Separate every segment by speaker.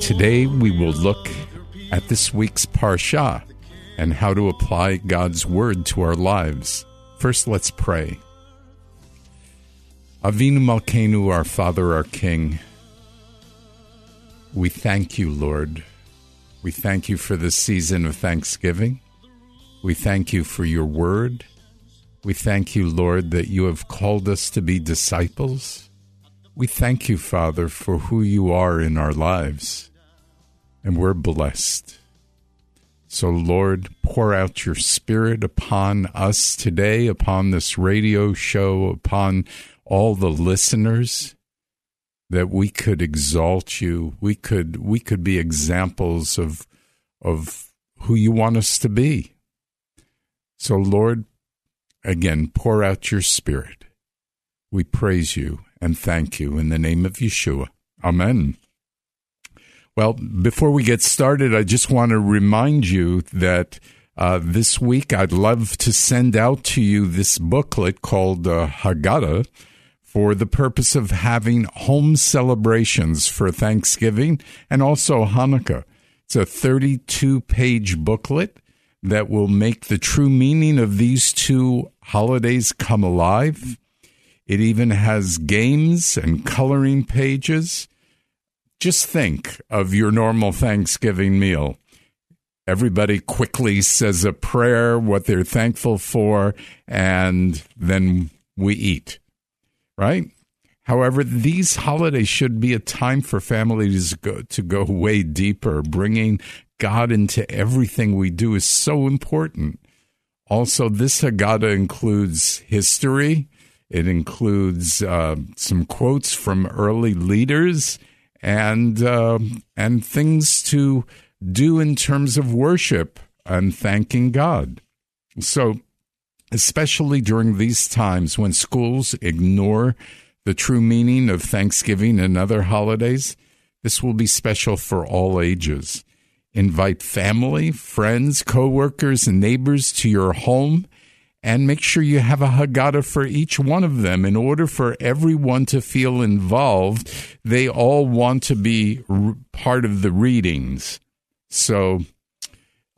Speaker 1: Today we will look at this week's Parsha and how to apply God's Word to our lives. First, let's pray. Avinu Malkeinu, our Father, our King, we thank you, Lord. We thank you for this season of Thanksgiving. We thank you for your Word. We thank you, Lord, that you have called us to be disciples. We thank you, Father, for who you are in our lives, and we're blessed. So, Lord, pour out your Spirit upon us today, upon this radio show, upon all the listeners, that we could exalt you. We could we could be examples of of who you want us to be. So, Lord, again, pour out your Spirit. We praise you and thank you in the name of Yeshua. Amen. Well, before we get started, I just want to remind you that uh, this week I'd love to send out to you this booklet called uh, Haggadah for the purpose of having home celebrations for Thanksgiving and also Hanukkah. It's a 32 page booklet that will make the true meaning of these two holidays come alive. It even has games and coloring pages. Just think of your normal Thanksgiving meal. Everybody quickly says a prayer, what they're thankful for, and then we eat, right? However, these holidays should be a time for families to go, to go way deeper. Bringing God into everything we do is so important. Also, this Haggadah includes history, it includes uh, some quotes from early leaders and uh, and things to do in terms of worship and thanking God. So, especially during these times when schools ignore the true meaning of Thanksgiving and other holidays, this will be special for all ages. Invite family, friends, coworkers, and neighbors to your home and make sure you have a Haggadah for each one of them in order for everyone to feel involved. They all want to be part of the readings. So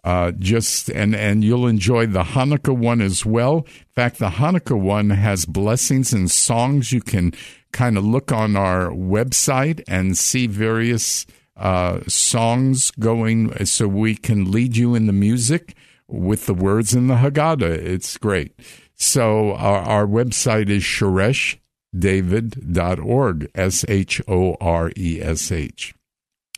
Speaker 1: uh, just and and you'll enjoy the Hanukkah one as well. In fact, the Hanukkah one has blessings and songs. You can kind of look on our website and see various uh, songs going, so we can lead you in the music with the words in the Haggadah. It's great. So our, our website is shoreshdavid.org, S H O R E S H.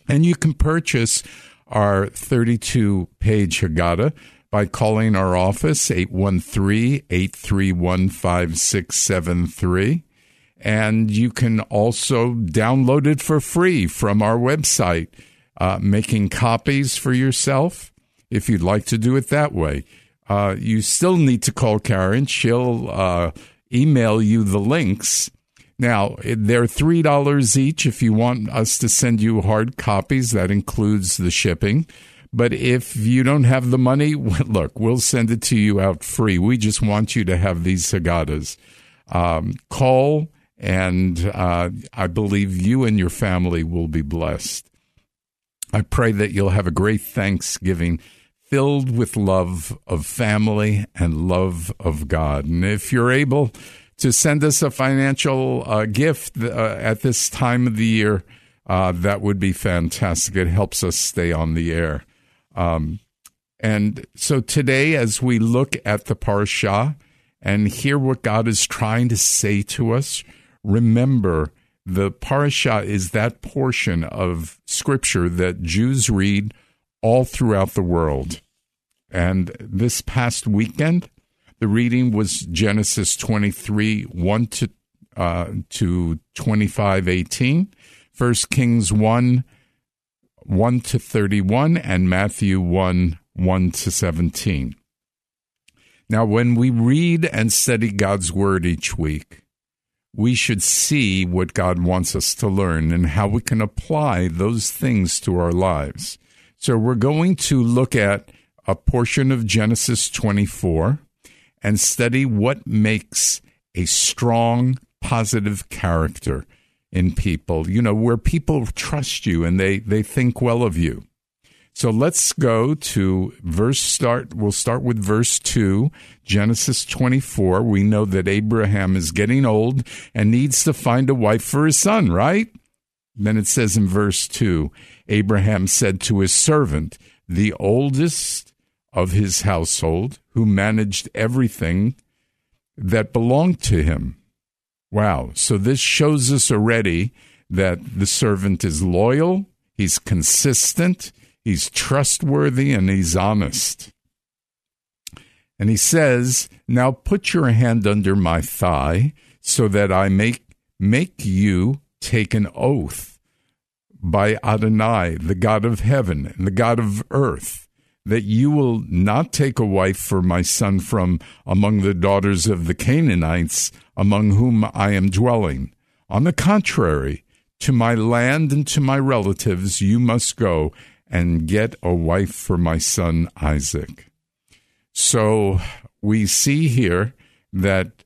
Speaker 1: And you can purchase our 32 page Haggadah by calling our office 813 831 5673. And you can also download it for free from our website, uh, making copies for yourself if you'd like to do it that way. Uh, you still need to call Karen. She'll uh, email you the links. Now, they're $3 each if you want us to send you hard copies. That includes the shipping. But if you don't have the money, look, we'll send it to you out free. We just want you to have these Haggadahs. Um, call, and uh, I believe you and your family will be blessed. I pray that you'll have a great Thanksgiving filled with love of family and love of God. And if you're able to send us a financial uh, gift uh, at this time of the year, uh, that would be fantastic. It helps us stay on the air. Um, and so today, as we look at the parashah and hear what God is trying to say to us, remember the parashah is that portion of scripture that Jews read all throughout the world. And this past weekend, the reading was Genesis 23, 1 to, uh, to 25, 18, 1 Kings 1, 1 to 31, and Matthew 1, 1 to 17. Now, when we read and study God's Word each week, we should see what God wants us to learn and how we can apply those things to our lives. So, we're going to look at a portion of Genesis 24 and study what makes a strong, positive character in people, you know, where people trust you and they, they think well of you. So let's go to verse start. We'll start with verse 2, Genesis 24. We know that Abraham is getting old and needs to find a wife for his son, right? Then it says in verse 2 Abraham said to his servant, the oldest of his household, who managed everything that belonged to him. Wow. So this shows us already that the servant is loyal, he's consistent, he's trustworthy, and he's honest. And he says, Now put your hand under my thigh so that I make, make you take an oath by Adonai, the God of heaven and the God of earth, that you will not take a wife for my son from among the daughters of the Canaanites among whom I am dwelling. On the contrary, to my land and to my relatives you must go and get a wife for my son Isaac. So we see here that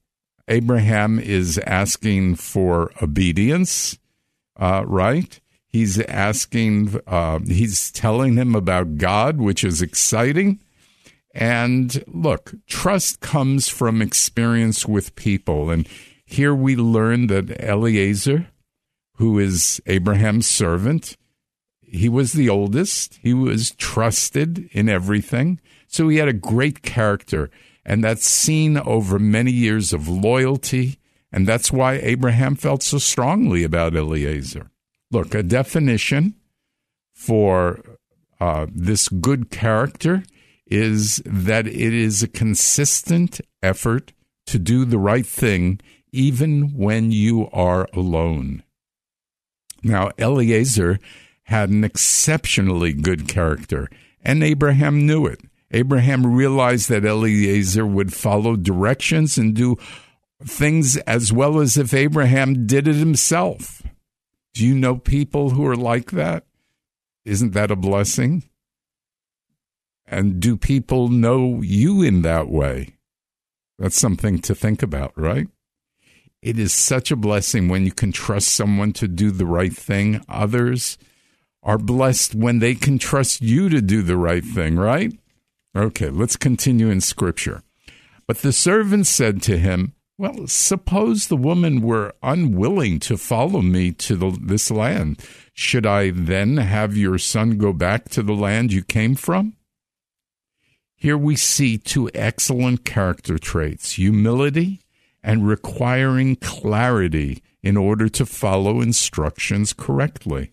Speaker 1: Abraham is asking for obedience, uh, right? He's asking, uh, he's telling him about God, which is exciting. And look, trust comes from experience with people. And here we learn that Eliezer, who is Abraham's servant, he was the oldest. He was trusted in everything. So he had a great character. And that's seen over many years of loyalty. And that's why Abraham felt so strongly about Eliezer. Look, a definition for uh, this good character is that it is a consistent effort to do the right thing even when you are alone. Now, Eliezer had an exceptionally good character, and Abraham knew it. Abraham realized that Eliezer would follow directions and do things as well as if Abraham did it himself. Do you know people who are like that? Isn't that a blessing? And do people know you in that way? That's something to think about, right? It is such a blessing when you can trust someone to do the right thing. Others are blessed when they can trust you to do the right thing, right? Okay, let's continue in scripture. But the servant said to him, well, suppose the woman were unwilling to follow me to the, this land. Should I then have your son go back to the land you came from? Here we see two excellent character traits humility and requiring clarity in order to follow instructions correctly.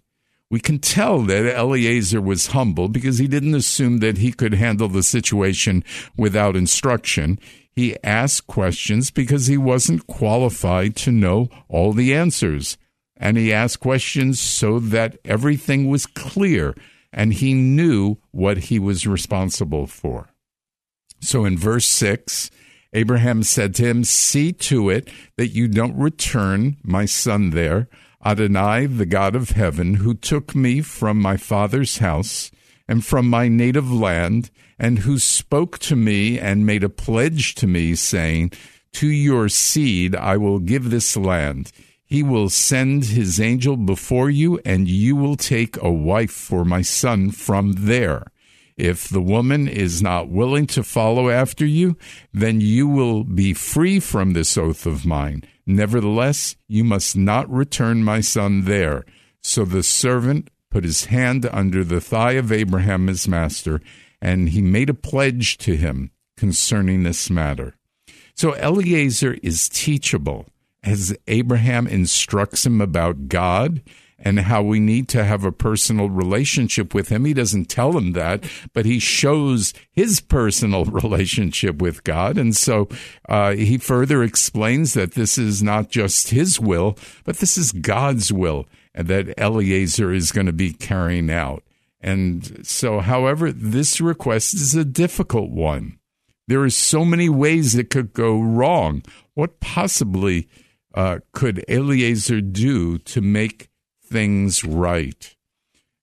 Speaker 1: We can tell that Eliezer was humble because he didn't assume that he could handle the situation without instruction. He asked questions because he wasn't qualified to know all the answers. And he asked questions so that everything was clear and he knew what he was responsible for. So in verse 6, Abraham said to him, See to it that you don't return my son there. Adonai, the God of heaven, who took me from my father's house and from my native land, and who spoke to me and made a pledge to me, saying, To your seed I will give this land. He will send his angel before you, and you will take a wife for my son from there. If the woman is not willing to follow after you, then you will be free from this oath of mine. Nevertheless, you must not return my son there. So the servant put his hand under the thigh of Abraham, his master, and he made a pledge to him concerning this matter. So Eliezer is teachable as Abraham instructs him about God and how we need to have a personal relationship with him. He doesn't tell him that, but he shows his personal relationship with God. And so uh, he further explains that this is not just his will, but this is God's will and that Eliezer is going to be carrying out. And so, however, this request is a difficult one. There are so many ways it could go wrong. What possibly uh, could Eliezer do to make things right?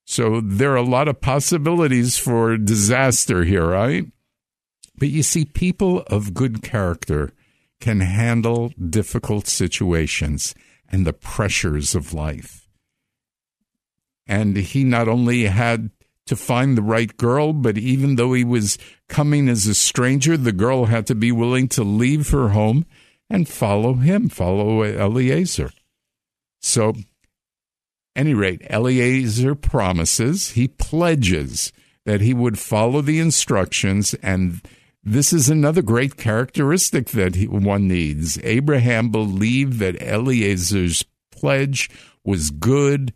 Speaker 1: So there are a lot of possibilities for disaster here, right? But you see, people of good character can handle difficult situations and the pressures of life. And he not only had to find the right girl, but even though he was coming as a stranger, the girl had to be willing to leave her home and follow him, follow Eliezer. So, any rate, Eliezer promises, he pledges that he would follow the instructions, and this is another great characteristic that he, one needs. Abraham believed that Eliezer's pledge was good.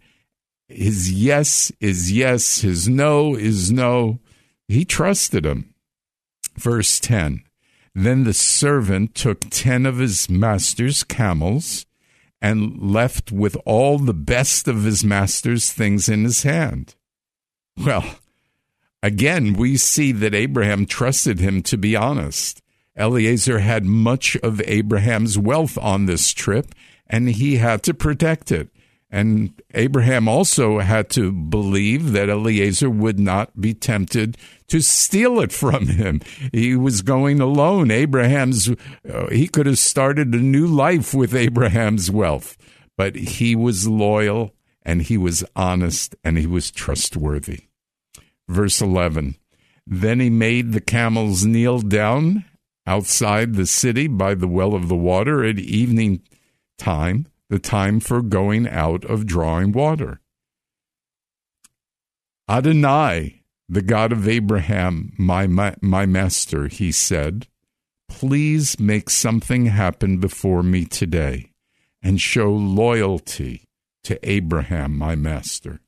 Speaker 1: His yes is yes, his no is no. He trusted him. Verse 10 then the servant took ten of his master's camels and left with all the best of his master's things in his hand. Well, again, we see that Abraham trusted him to be honest. Eliezer had much of Abraham's wealth on this trip, and he had to protect it. And Abraham also had to believe that Eliezer would not be tempted to steal it from him. He was going alone. Abraham's, uh, he could have started a new life with Abraham's wealth, but he was loyal and he was honest and he was trustworthy. Verse 11 Then he made the camels kneel down outside the city by the well of the water at evening time the time for going out of drawing water. Adonai, the God of Abraham, my, my, my master, he said, please make something happen before me today and show loyalty to Abraham, my master.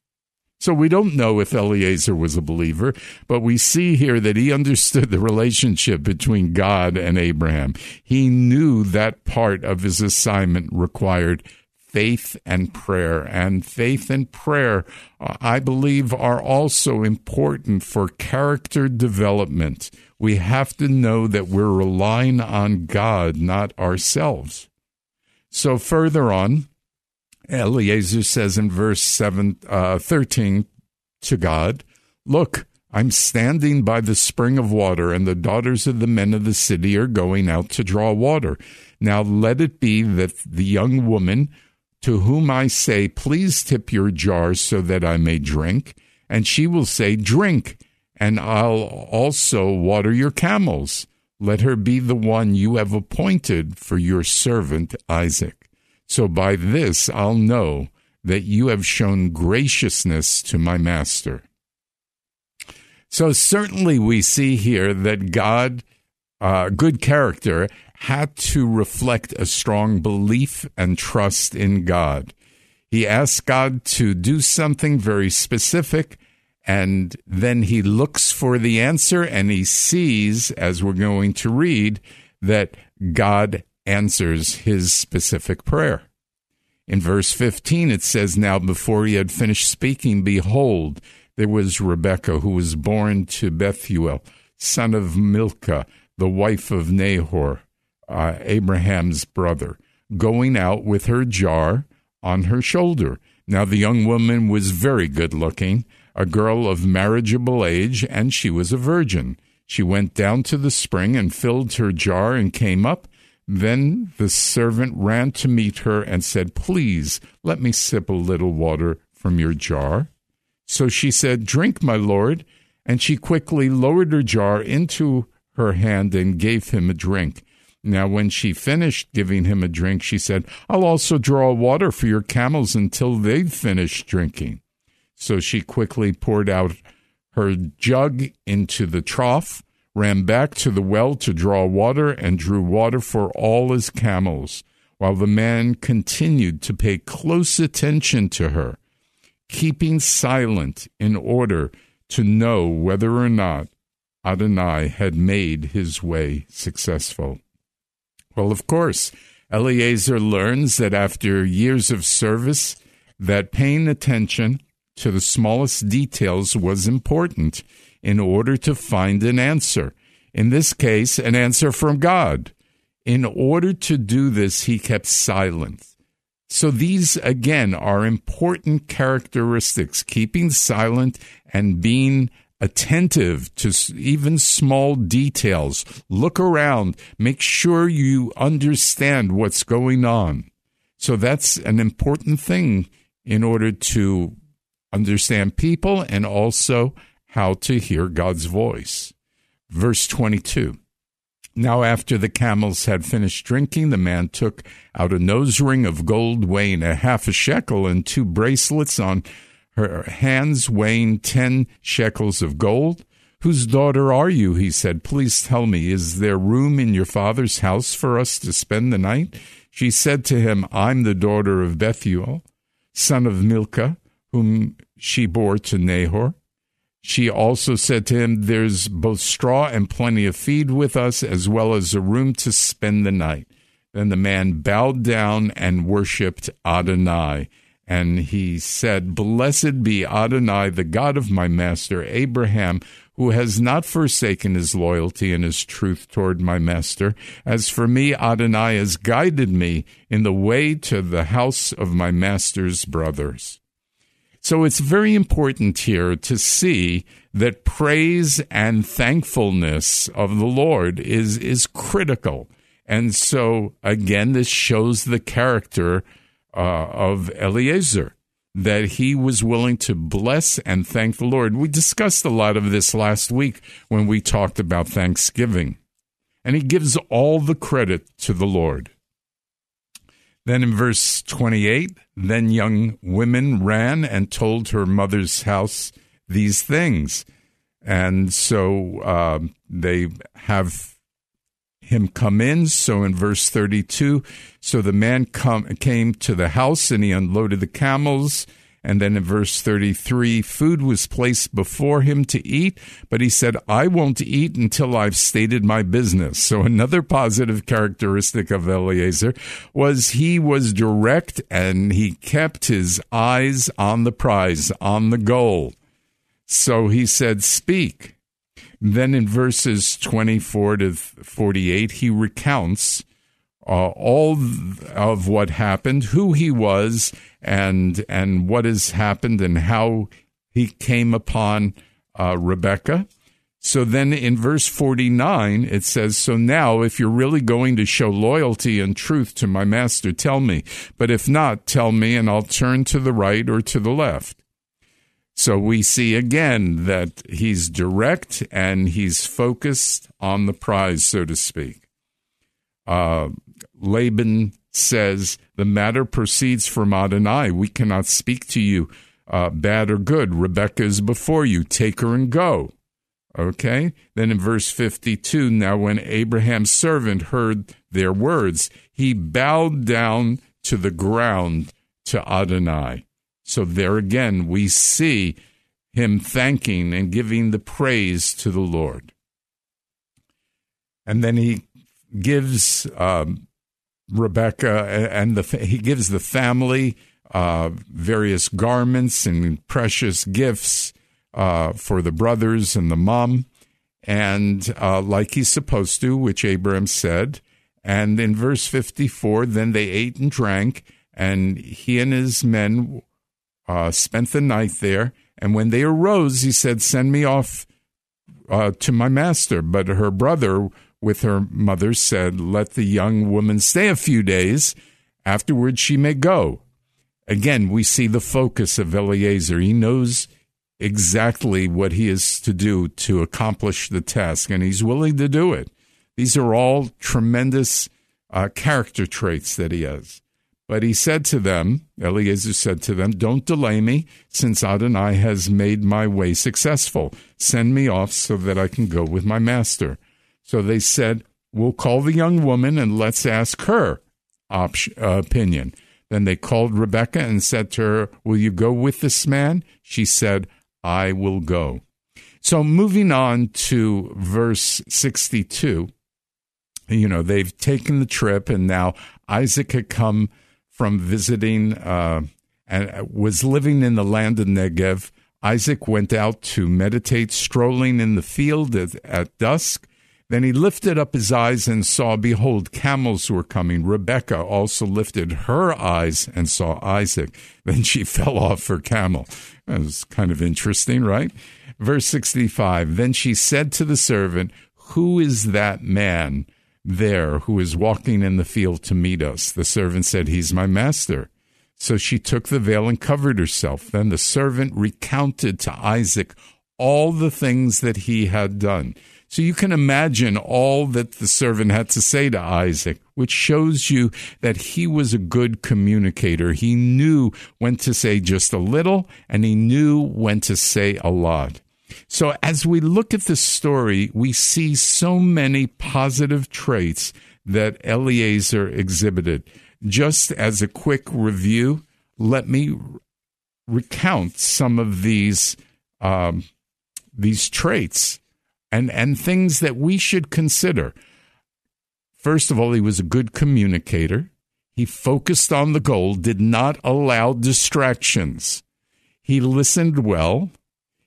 Speaker 1: So we don't know if Eliezer was a believer, but we see here that he understood the relationship between God and Abraham. He knew that part of his assignment required faith and prayer. And faith and prayer, uh, I believe, are also important for character development. We have to know that we're relying on God, not ourselves. So further on, Eliezer says in verse 7, uh, 13 to God, Look, I'm standing by the spring of water, and the daughters of the men of the city are going out to draw water. Now let it be that the young woman to whom I say, Please tip your jars so that I may drink, and she will say, Drink, and I'll also water your camels. Let her be the one you have appointed for your servant Isaac. So by this I'll know that you have shown graciousness to my master. So certainly we see here that God, uh, good character, had to reflect a strong belief and trust in God. He asked God to do something very specific, and then he looks for the answer and he sees, as we're going to read, that God answers his specific prayer. In verse 15, it says, Now before he had finished speaking, behold, there was Rebekah, who was born to Bethuel, son of Milcah, the wife of Nahor, uh, Abraham's brother, going out with her jar on her shoulder. Now the young woman was very good looking, a girl of marriageable age, and she was a virgin. She went down to the spring and filled her jar and came up then the servant ran to meet her and said, Please let me sip a little water from your jar. So she said, Drink, my lord. And she quickly lowered her jar into her hand and gave him a drink. Now, when she finished giving him a drink, she said, I'll also draw water for your camels until they've finished drinking. So she quickly poured out her jug into the trough, ran back to the well to draw water, and drew water for all his camels, while the man continued to pay close attention to her, keeping silent in order to know whether or not Adonai had made his way successful. Well, of course, Eliezer learns that after years of service, that paying attention to the smallest details was important in order to find an answer. In this case, an answer from God. In order to do this, he kept silent. So these, again, are important characteristics keeping silent and being attentive to even small details. Look around, make sure you understand what's going on. So that's an important thing in order to understand people and also how to hear God's voice. Verse 22. Now, after the camels had finished drinking, the man took out a nose ring of gold weighing a half a shekel and two bracelets on her hands weighing ten shekels of gold. Whose daughter are you? He said. Please tell me, is there room in your father's house for us to spend the night? She said to him, I'm the daughter of Bethuel, son of Milcah, whom she bore to Nahor. She also said to him, There's both straw and plenty of feed with us, as well as a room to spend the night. Then the man bowed down and worshipped Adonai and he said, Blessed be Adonai, the God of my master Abraham, who has not forsaken his loyalty and his truth toward my master. As for me, Adonai has guided me in the way to the house of my master's brothers. So it's very important here to see that praise and thankfulness of the Lord is, is critical. And so again, this shows the character uh, of Eliezer, that he was willing to bless and thank the Lord. We discussed a lot of this last week when we talked about Thanksgiving. And he gives all the credit to the Lord. Then in verse 28, then young women ran and told her mother's house these things. And so uh, they have him come in. So in verse 32, so the man come, came to the house and he unloaded the camels. And then in verse 33, food was placed before him to eat, but he said, I won't eat until I've stated my business. So another positive characteristic of Eliezer was he was direct and he kept his eyes on the prize, on the goal. So he said, Speak. Then in verses 24 to 48, he recounts uh, all of what happened, who he was, and and what has happened, and how he came upon uh, Rebecca. So then in verse 49, it says, So now, if you're really going to show loyalty and truth to my master, tell me. But if not, tell me, and I'll turn to the right or to the left. So we see again that he's direct and he's focused on the prize, so to speak. Uh, Laban says, The matter proceeds from Adonai. We cannot speak to you, uh, bad or good. Rebecca is before you. Take her and go. Okay? Then in verse 52, now when Abraham's servant heard their words, he bowed down to the ground to Adonai. So there again, we see him thanking and giving the praise to the Lord. And then he gives um, Rebecca and the he gives the family uh, various garments and precious gifts uh, for the brothers and the mom, and uh, like he's supposed to, which Abraham said. And in verse fifty four, then they ate and drank, and he and his men uh, spent the night there. And when they arose, he said, Send me off uh, to my master. But her brother, with her mother, said, Let the young woman stay a few days. Afterwards, she may go. Again, we see the focus of Eliezer. He knows exactly what he is to do to accomplish the task, and he's willing to do it. These are all tremendous uh, character traits that he has. But he said to them, Eliezer said to them, Don't delay me, since Adonai has made my way successful. Send me off so that I can go with my master. So they said, We'll call the young woman and let's ask her op- uh, opinion. Then they called Rebecca and said to her, Will you go with this man? She said, I will go. So moving on to verse 62, you know, they've taken the trip and now Isaac had come from visiting uh, and was living in the land of Negev. Isaac went out to meditate, strolling in the field at, at dusk. Then he lifted up his eyes and saw, behold, camels were coming. Rebekah also lifted her eyes and saw Isaac. Then she fell off her camel. That was kind of interesting, right? Verse 65 Then she said to the servant, Who is that man there who is walking in the field to meet us? The servant said, He's my master. So she took the veil and covered herself. Then the servant recounted to Isaac all the things that he had done. So you can imagine all that the servant had to say to Isaac, which shows you that he was a good communicator. He knew when to say just a little and he knew when to say a lot. So as we look at this story, we see so many positive traits that Eliezer exhibited. Just as a quick review, let me recount some of these um, these traits and and things that we should consider. First of all, he was a good communicator. He focused on the goal, did not allow distractions. He listened well.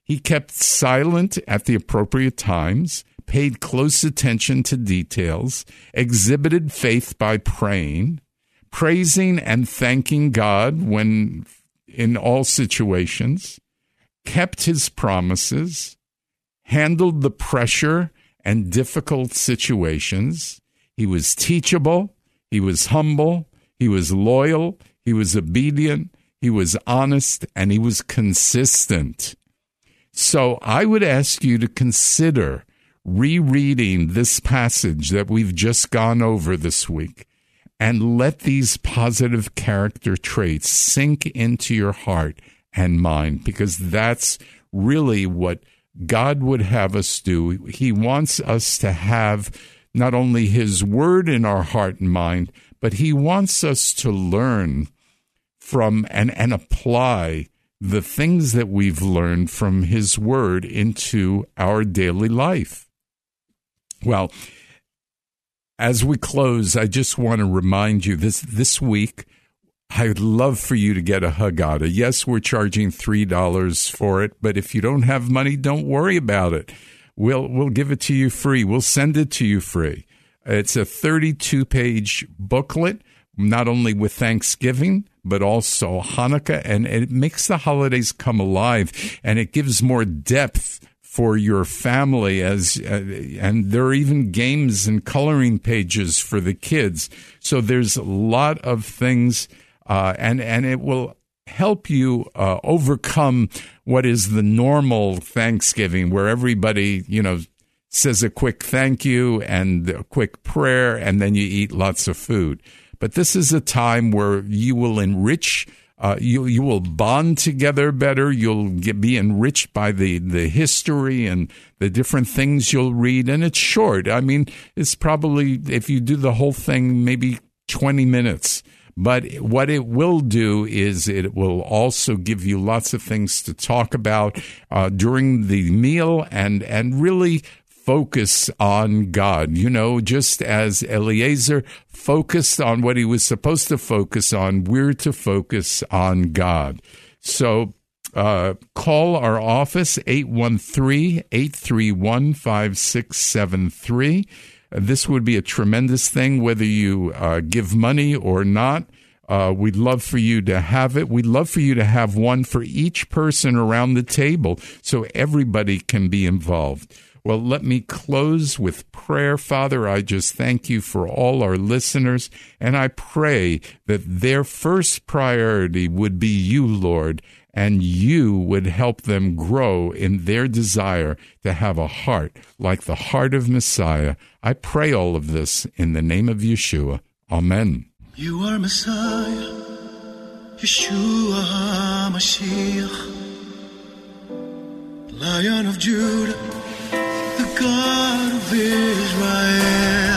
Speaker 1: He kept silent at the appropriate times, paid close attention to details, exhibited faith by praying, praising and thanking God when in all situations, kept his promises, handled the pressure and difficult situations. He was teachable, he was humble, he was loyal, he was obedient, he was honest, and he was consistent. So I would ask you to consider rereading this passage that we've just gone over this week and let these positive character traits sink into your heart and mind because that's really what God would have us do. He wants us to have not only His Word in our heart and mind, but He wants us to learn from and, and apply the things that we've learned from His Word into our daily life. Well, as we close, I just want to remind you this this week. I'd love for you to get a Haggadah. Yes, we're charging three dollars for it, but if you don't have money, don't worry about it. We'll we'll give it to you free. We'll send it to you free. It's a 32 page booklet, not only with Thanksgiving, but also Hanukkah, and it makes the holidays come alive and it gives more depth for your family as uh, and there are even games and coloring pages for the kids so there's a lot of things uh, and and it will help you uh, overcome what is the normal Thanksgiving where everybody you know says a quick thank you and a quick prayer and then you eat lots of food but this is a time where you will enrich. Uh, you you will bond together better. You'll get, be enriched by the the history and the different things you'll read. And it's short. I mean, it's probably if you do the whole thing, maybe twenty minutes. But what it will do is it will also give you lots of things to talk about uh, during the meal and and really focus on God. You know, just as Eliezer focused on what he was supposed to focus on, we're to focus on God. So uh, call our office 813 831 5673. This would be a tremendous thing, whether you uh, give money or not. Uh, we'd love for you to have it. We'd love for you to have one for each person around the table so everybody can be involved. Well, let me close with prayer. Father, I just thank you for all our listeners, and I pray that their first priority would be you, Lord, and you would help them grow in their desire to have a heart like the heart of Messiah. I pray all of this in the name of Yeshua. Amen.
Speaker 2: You are Messiah, Yeshua HaMashiach, Lion of Judah, the God of Israel.